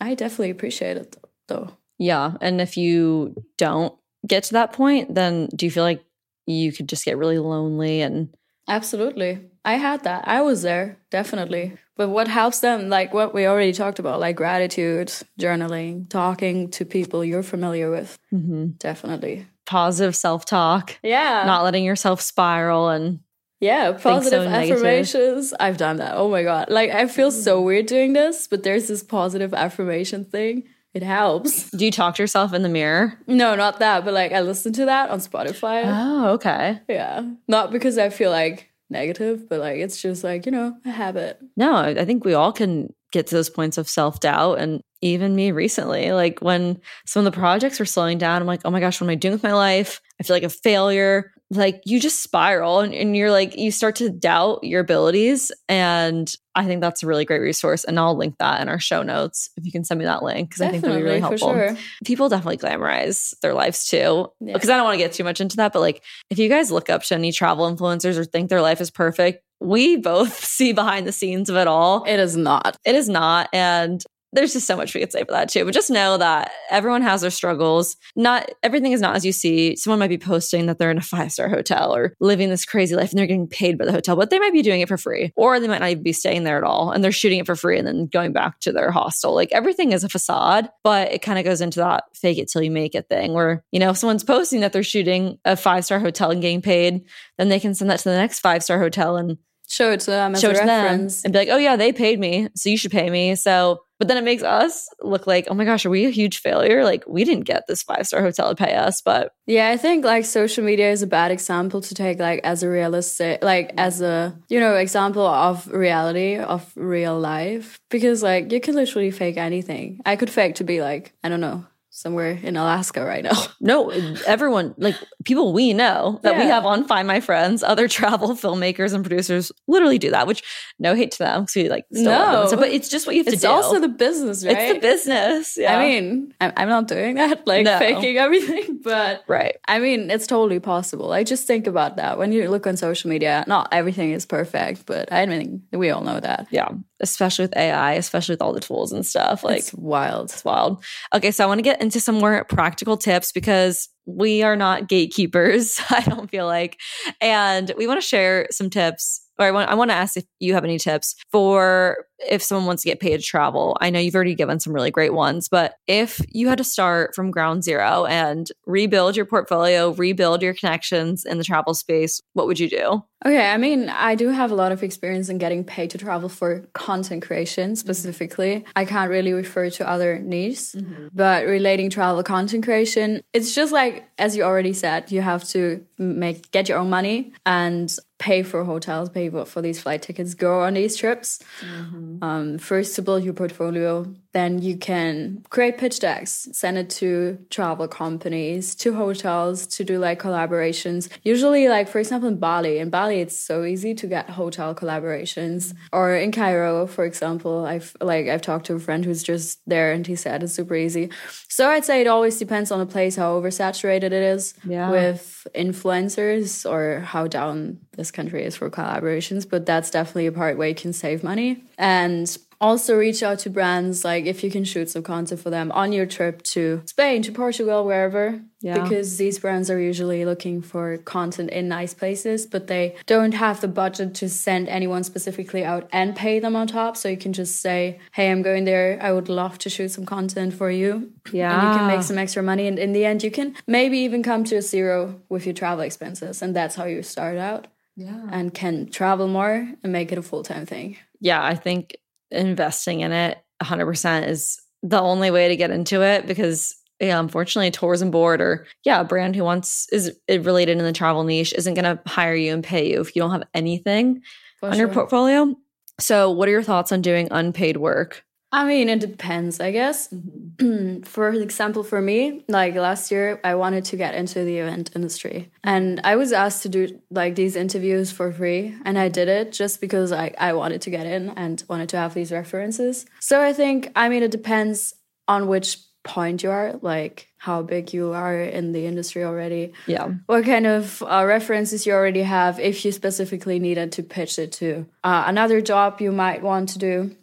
I definitely appreciate it though. yeah and if you don't get to that point then do you feel like you could just get really lonely and Absolutely. I had that. I was there, definitely. But what helps them, like what we already talked about, like gratitude, journaling, talking to people you're familiar with. Mm-hmm. Definitely. positive self-talk Yeah. not letting yourself spiral and yeah. Positive negative. affirmations. I've done that. Oh my God. Like I feel so mm-hmm. weird doing this, but there's this positive affirmation thing. It helps. do you talk to yourself in the mirror No, not that, but like I listen to that on Spotify. oh okay yeah. Not because I feel like negative, but like it's just like, you know, a habit. No, I think we all can get to those points of self doubt. And even me recently, like when some of the projects were slowing down, I'm like, oh my gosh, what am I doing with my life? I feel like a failure. Like you just spiral and, and you're like, you start to doubt your abilities. And I think that's a really great resource. And I'll link that in our show notes if you can send me that link because I think that'd be really helpful. sure. People definitely glamorize their lives too. Yeah. Because I don't want to get too much into that, but like if you guys look up to any travel influencers or think their life is perfect, we both see behind the scenes of it all. It is not. It is not. And there's just so much we could say for that too. But just know that everyone has their struggles. Not everything is not as you see. Someone might be posting that they're in a five star hotel or living this crazy life and they're getting paid by the hotel, but they might be doing it for free. Or they might not even be staying there at all and they're shooting it for free and then going back to their hostel. Like everything is a facade, but it kind of goes into that fake it till you make it thing where, you know, if someone's posting that they're shooting a five star hotel and getting paid, then they can send that to the next five star hotel and Show it to them show it to them and be like, oh yeah, they paid me, so you should pay me. So, but then it makes us look like, oh my gosh, are we a huge failure? Like we didn't get this five star hotel to pay us, but Yeah, I think like social media is a bad example to take like as a realistic like as a you know example of reality of real life because like you can literally fake anything. I could fake to be like I don't know somewhere in Alaska right now. No, everyone, like people we know that we have on Find My Friends, other travel filmmakers and producers literally do that, which no hate to them because we like still love them and No. stuff, but it's just what you have It's to do. It's also the business, right? It's the business. Yeah. I mean, I'm, I'm not doing that, like No. faking everything, but right. I mean, it's totally possible. I just think about that when you look on social media. Not everything is perfect, but I mean, we all know that. Yeah. Especially with AI, especially with all the tools and stuff. Like it's wild. It's wild. Okay, so I want to get into some more practical tips because we are not gatekeepers, I don't feel like. And we want to share some tips. Or I want I want to ask if you have any tips for if someone wants to get paid to travel. I know you've already given some really great ones, but if you had to start from ground zero and rebuild your portfolio, rebuild your connections in the travel space, what would you do? Okay, I mean, I do have a lot of experience in getting paid to travel for content creation mm-hmm. specifically. I can't really refer to other niches, mm-hmm. but relating travel content creation, it's just like as you already said, you have to make get your own money and pay for hotels, pay for for these flight tickets, go on these trips. Mm-hmm. Um, first to build your portfolio, then you can create pitch decks, send it to travel companies, to hotels to do like collaborations. Usually, like for example, in Bali, in Bali, it's so easy to get hotel collaborations. Or in Cairo, for example, I've like I've talked to a friend who's just there, and he said it's super easy. So I'd say it always depends on the place, how oversaturated it is Yeah. with influencers, or how down this country is for collaborations. But that's definitely a part where you can save money and also reach out to brands like if you can shoot some content for them on your trip to Spain, to Portugal, wherever. Yeah. Because these brands are usually looking for content in nice places, but they don't have the budget to send anyone specifically out and pay them on top. So you can just say, Hey, I'm going there. I would love to shoot some content for you. Yeah. And you can make some extra money. And in the end, you can maybe even come to a zero with your travel expenses. And that's how you start out. Yeah. And can travel more and make it a full time thing. yeah, I think investing in it 100% is the only way to get into it because yeah, unfortunately, a tourism board or yeah, a brand who wants is it related in the travel niche isn't going to hire you and pay you if you don't have anything For on your portfolio. So, what are your thoughts on doing unpaid work? I mean, it depends, I guess. Mm-hmm. for example, for me, like last year, I wanted to get into the event industry. And I was asked to do like these interviews for free. And I did it just because I, I wanted to get in and wanted to have these references. So I think, I mean, it depends on which point you are, like how big you are in the industry already Yeah. what kind of uh, references you already have if you specifically needed to pitch it to uh, another job you might want to do.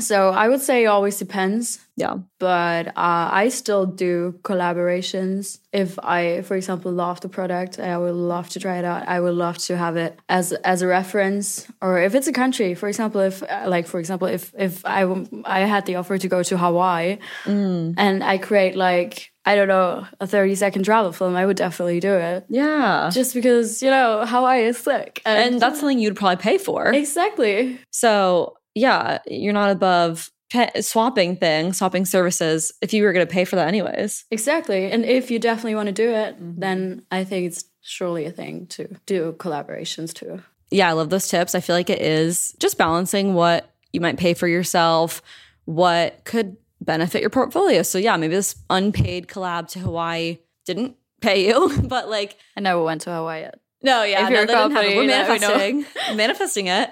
So I would say it always depends, Yeah. but uh, I still do collaborations. If I, for example, love the product, I would love to try it out. I would love to have it as as a reference, or if it's a country, for example, if like for example, if if I I had the offer to go to Hawaii, and I create like I don't know a thirty second travel film, I would definitely do it Yeah. just because you know Hawaii is sick, And that's something you'd probably pay for. exactly So, yeah, you're not above pa swapping things, swapping services if you were going to pay for that anyways. exactly. And if you definitely want to do it, mm-hmm. then I think it's surely a thing to do collaborations too. yeah, I love those tips. I feel like it is just balancing what you might pay for yourself, what could benefit your portfolio. So yeah, maybe this unpaid collab to Hawaii didn't pay you, but like I never went to Hawaii yet. no, yeah, If no, you're that didn't happen. company, We're let me know. manifesting, manifesting it.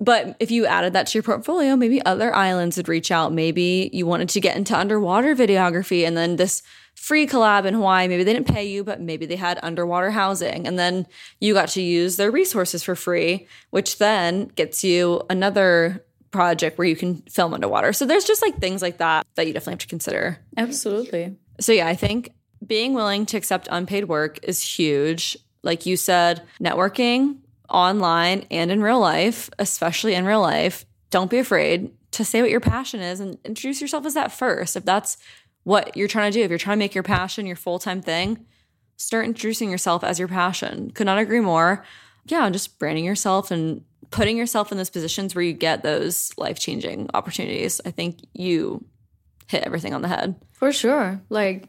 But if you added that to your portfolio, maybe other islands would reach out. Maybe you wanted to get into underwater videography and then this free collab in Hawaii, maybe they didn't pay you, but maybe they had underwater housing. And then you got to use their resources for free, which then gets you another project where you can film underwater. So there's just like things like that that you definitely have to consider. Absolutely. So yeah, I think being willing to accept unpaid work is huge. Like you said, networking online and in real life, especially in real life, don't be afraid to say what your passion is and introduce yourself as that first. If that's what you're trying to do, if you're trying to make your passion your full-time thing, start introducing yourself as your passion. Could not agree more. Yeah, just branding yourself and putting yourself in those positions where you get those life-changing opportunities. I think you hit everything on the head. For sure. Like,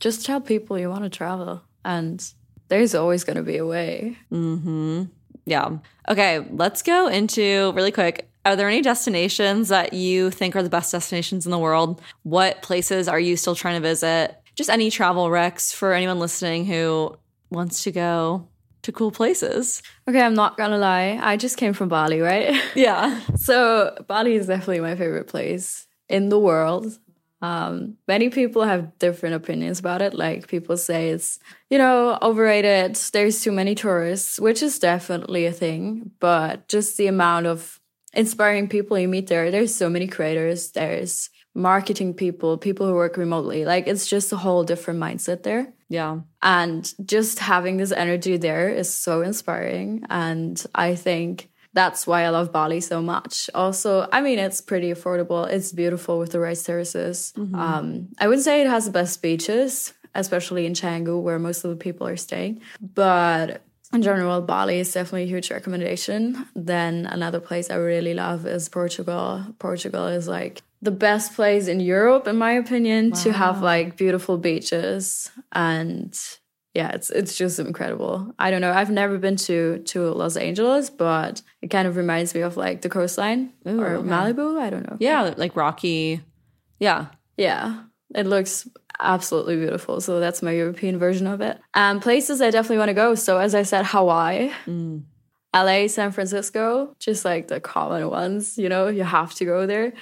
just tell people you want to travel, and there's always going to be a way. Mm-hmm. Yeah. Okay, let's go into really quick. Are there any destinations that you think are the best destinations in the world? What places are you still trying to visit? Just any travel recs for anyone listening who wants to go to cool places. Okay, I'm not gonna lie. I just came from Bali, right? Yeah. so Bali is definitely my favorite place in the world. Um, many people have different opinions about it. Like people say it's, you know, overrated. There's too many tourists, which is definitely a thing. But just the amount of inspiring people you meet there, there's so many creators. There's marketing people, people who work remotely. Like it's just a whole different mindset there. Yeah. And just having this energy there is so inspiring. And I think that's why I love Bali so much. Also, I mean, it's pretty affordable. It's beautiful with the rice terraces. Mm-hmm. Um, I wouldn't say it has the best beaches, especially in Canggu, where most of the people are staying. But in general, Bali is definitely a huge recommendation. Then another place I really love is Portugal. Portugal is like the best place in Europe, in my opinion, wow. to have like beautiful beaches and yeah, it's it's just incredible. I don't know. I've never been to to Los Angeles, but it kind of reminds me of like the coastline Ooh, or okay. Malibu. I don't know. Yeah, like rocky. Yeah, yeah. It looks absolutely beautiful. So that's my European version of it. And places I definitely want to go. So as I said, Hawaii. Mm. LA, San Francisco, just like the common ones, you know, you have to go there.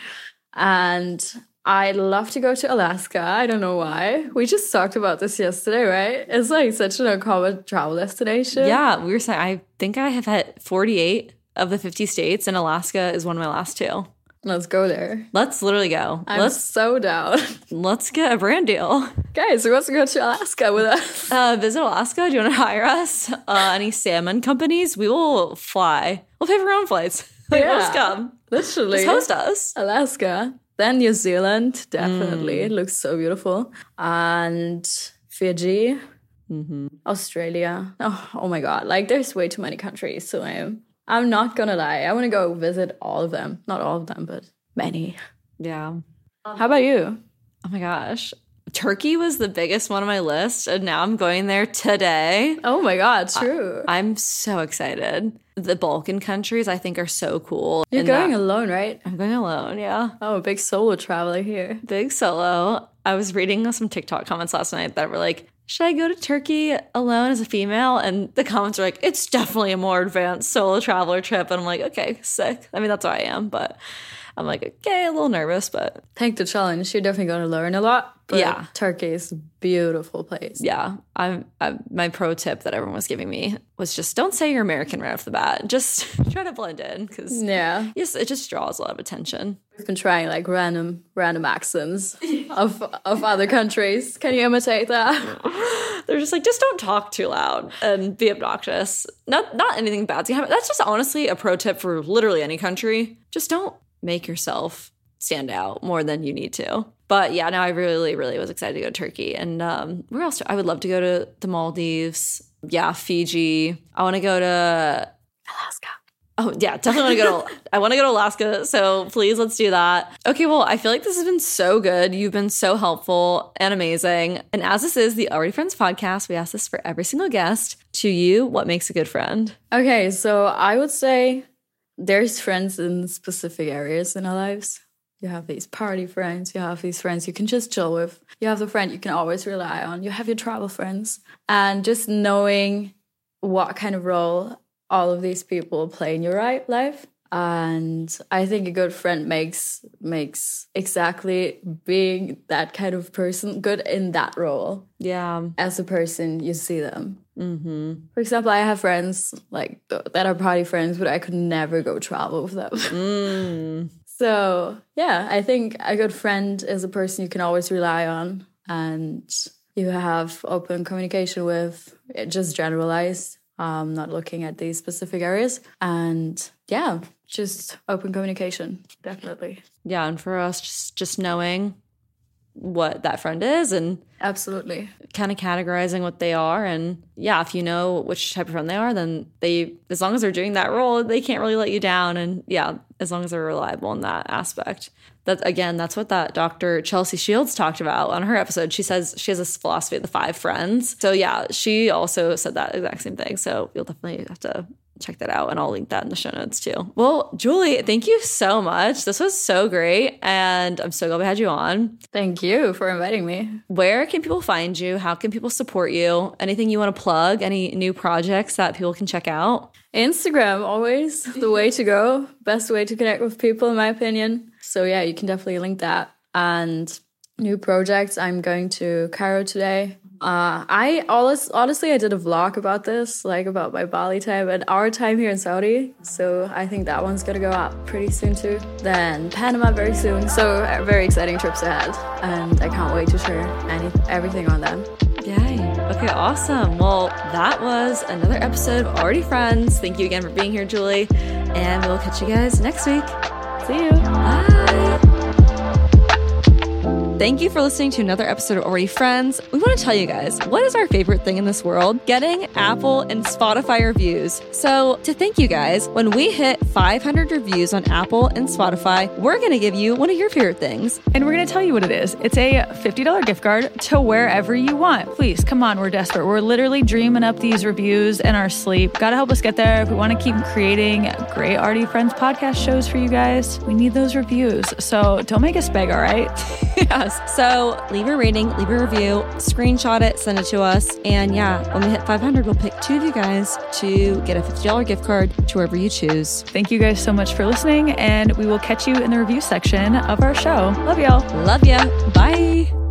And I'd love to go to Alaska. I don't know why. We just talked about this yesterday, right? It's like such an uncommon travel destination. Yeah, we were saying I think I have hit 48 of the 50 states, and Alaska is one of my last two. Let's go there. Let's literally go. I'm let's so down. Let's get a brand deal. Guys, who wants to go to Alaska with us? Uh, visit Alaska. Do you want to hire us? Uh, any salmon companies? We will fly. We'll pay for our own flights. Like, yeah, let's come. Literally. Just host us. Alaska. Then New Zealand, definitely. Mm. Looks so beautiful. And Fiji, mm-hmm. Australia. Oh, oh my God. Like, there's way too many countries. So I'm, I'm not going to lie. I want to go visit all of them. Not all of them, but many. Yeah. How about you? Oh my gosh. Turkey was the biggest one on my list, and now I'm going there today. Oh my God, true. I, am so excited. The Balkan countries, I think, are so cool. You're going that, alone, right? I'm going alone, yeah. Oh, big solo traveler here. Big solo. I was reading some TikTok comments last night that were like, should I go to Turkey alone as a female? And the comments are like, it's definitely a more advanced solo traveler trip. And I'm like, okay, sick. I mean, that's where I am, but I'm like, okay, a little nervous, but take the challenge. You're definitely going to learn a lot. yeah, Turkey is a beautiful place. Yeah, I'm, I'm. My pro tip that everyone was giving me was just don't say you're American right off the bat. Just try to blend in because yeah, yes, it just draws a lot of attention. I've been trying like random random accents of of other countries. Can you imitate that? They're just like, just don't talk too loud and be obnoxious. Not not anything bad's gonna happen. That's just honestly a pro tip for literally any country. Just don't make yourself stand out more than you need to. But yeah, now I really, really was excited to go to Turkey. And um, where else? I would love to go to the Maldives. Yeah, Fiji. I want to go to Alaska. Oh yeah, definitely want to go to. I want to go to Alaska, so please let's do that. Okay, well, I feel like this has been so good. You've been so helpful and amazing. And as this is the Already Friends podcast, we ask this for every single guest. To you, what makes a good friend? Okay, so I would say there's friends in specific areas in our lives. You have these party friends, you have these friends you can just chill with, you have the friend you can always rely on, you have your travel friends. And just knowing what kind of role all of these people play in your life. And I think a good friend makes makes exactly being that kind of person good in that role. Yeah, as a person, you see them. Mm-hmm. For example, I have friends like that are party friends, but I could never go travel with them. Mm. so yeah, I think a good friend is a person you can always rely on, and you have open communication with. Just generalized, um, not looking at these specific areas, and yeah, just open communication, definitely. Yeah, and for us, just just knowing what that friend is and absolutely. kind of categorizing what they are. And yeah if you know which type of friend they are then they as long as they're doing that role they can't really let you down. And yeah as long as they're reliable in that aspect that again that's what that dr chelsea shields talked about on her episode she says she has this philosophy of the five friends so yeah she also said that exact same thing so you'll definitely have to check that out and I'll link that in the show notes too. Well, Julie, thank you so much. This was so great and I'm so glad we had you on. Thank you for inviting me. Where can people find you? How can people support you? Anything you want to plug? Any new projects that people can check out? Instagram, always the way to go. Best way to connect with people, in my opinion. So, yeah, you can definitely link that. And new projects, I'm going to Cairo today uh, I honestly I did a vlog about this, like about my Bali time and our time here in Saudi. So I think that one's gonna go up pretty soon too. Then Panama very soon. So very exciting trips ahead, and I can't wait to share any everything on them. Yay. Okay, awesome. Well, that was another episode of Already Friends. Thank you again for being here, Julie. And we'll catch you guys next week. See you. Bye. Thank you for listening to another episode of Already Friends. We want to tell you guys what is our favorite thing in this world? Getting Apple and Spotify reviews. So, to thank you guys, when we hit 500 reviews on Apple and Spotify, we're going to give you one of your favorite things. And we're going to tell you what it is it's a $50 gift card to wherever you want. Please, come on, we're desperate. We're literally dreaming up these reviews in our sleep. Got to help us get there. If we want to keep creating great Already Friends podcast shows for you guys, we need those reviews. So, don't make us beg, all right? yeah. So leave a rating, leave a review, screenshot it, send it to us. And yeah, when we hit 500, we'll pick two of you guys to get a $50 gift card to wherever you choose. Thank you guys so much for listening. And we will catch you in the review section of our show. Love y'all. Love ya. Bye.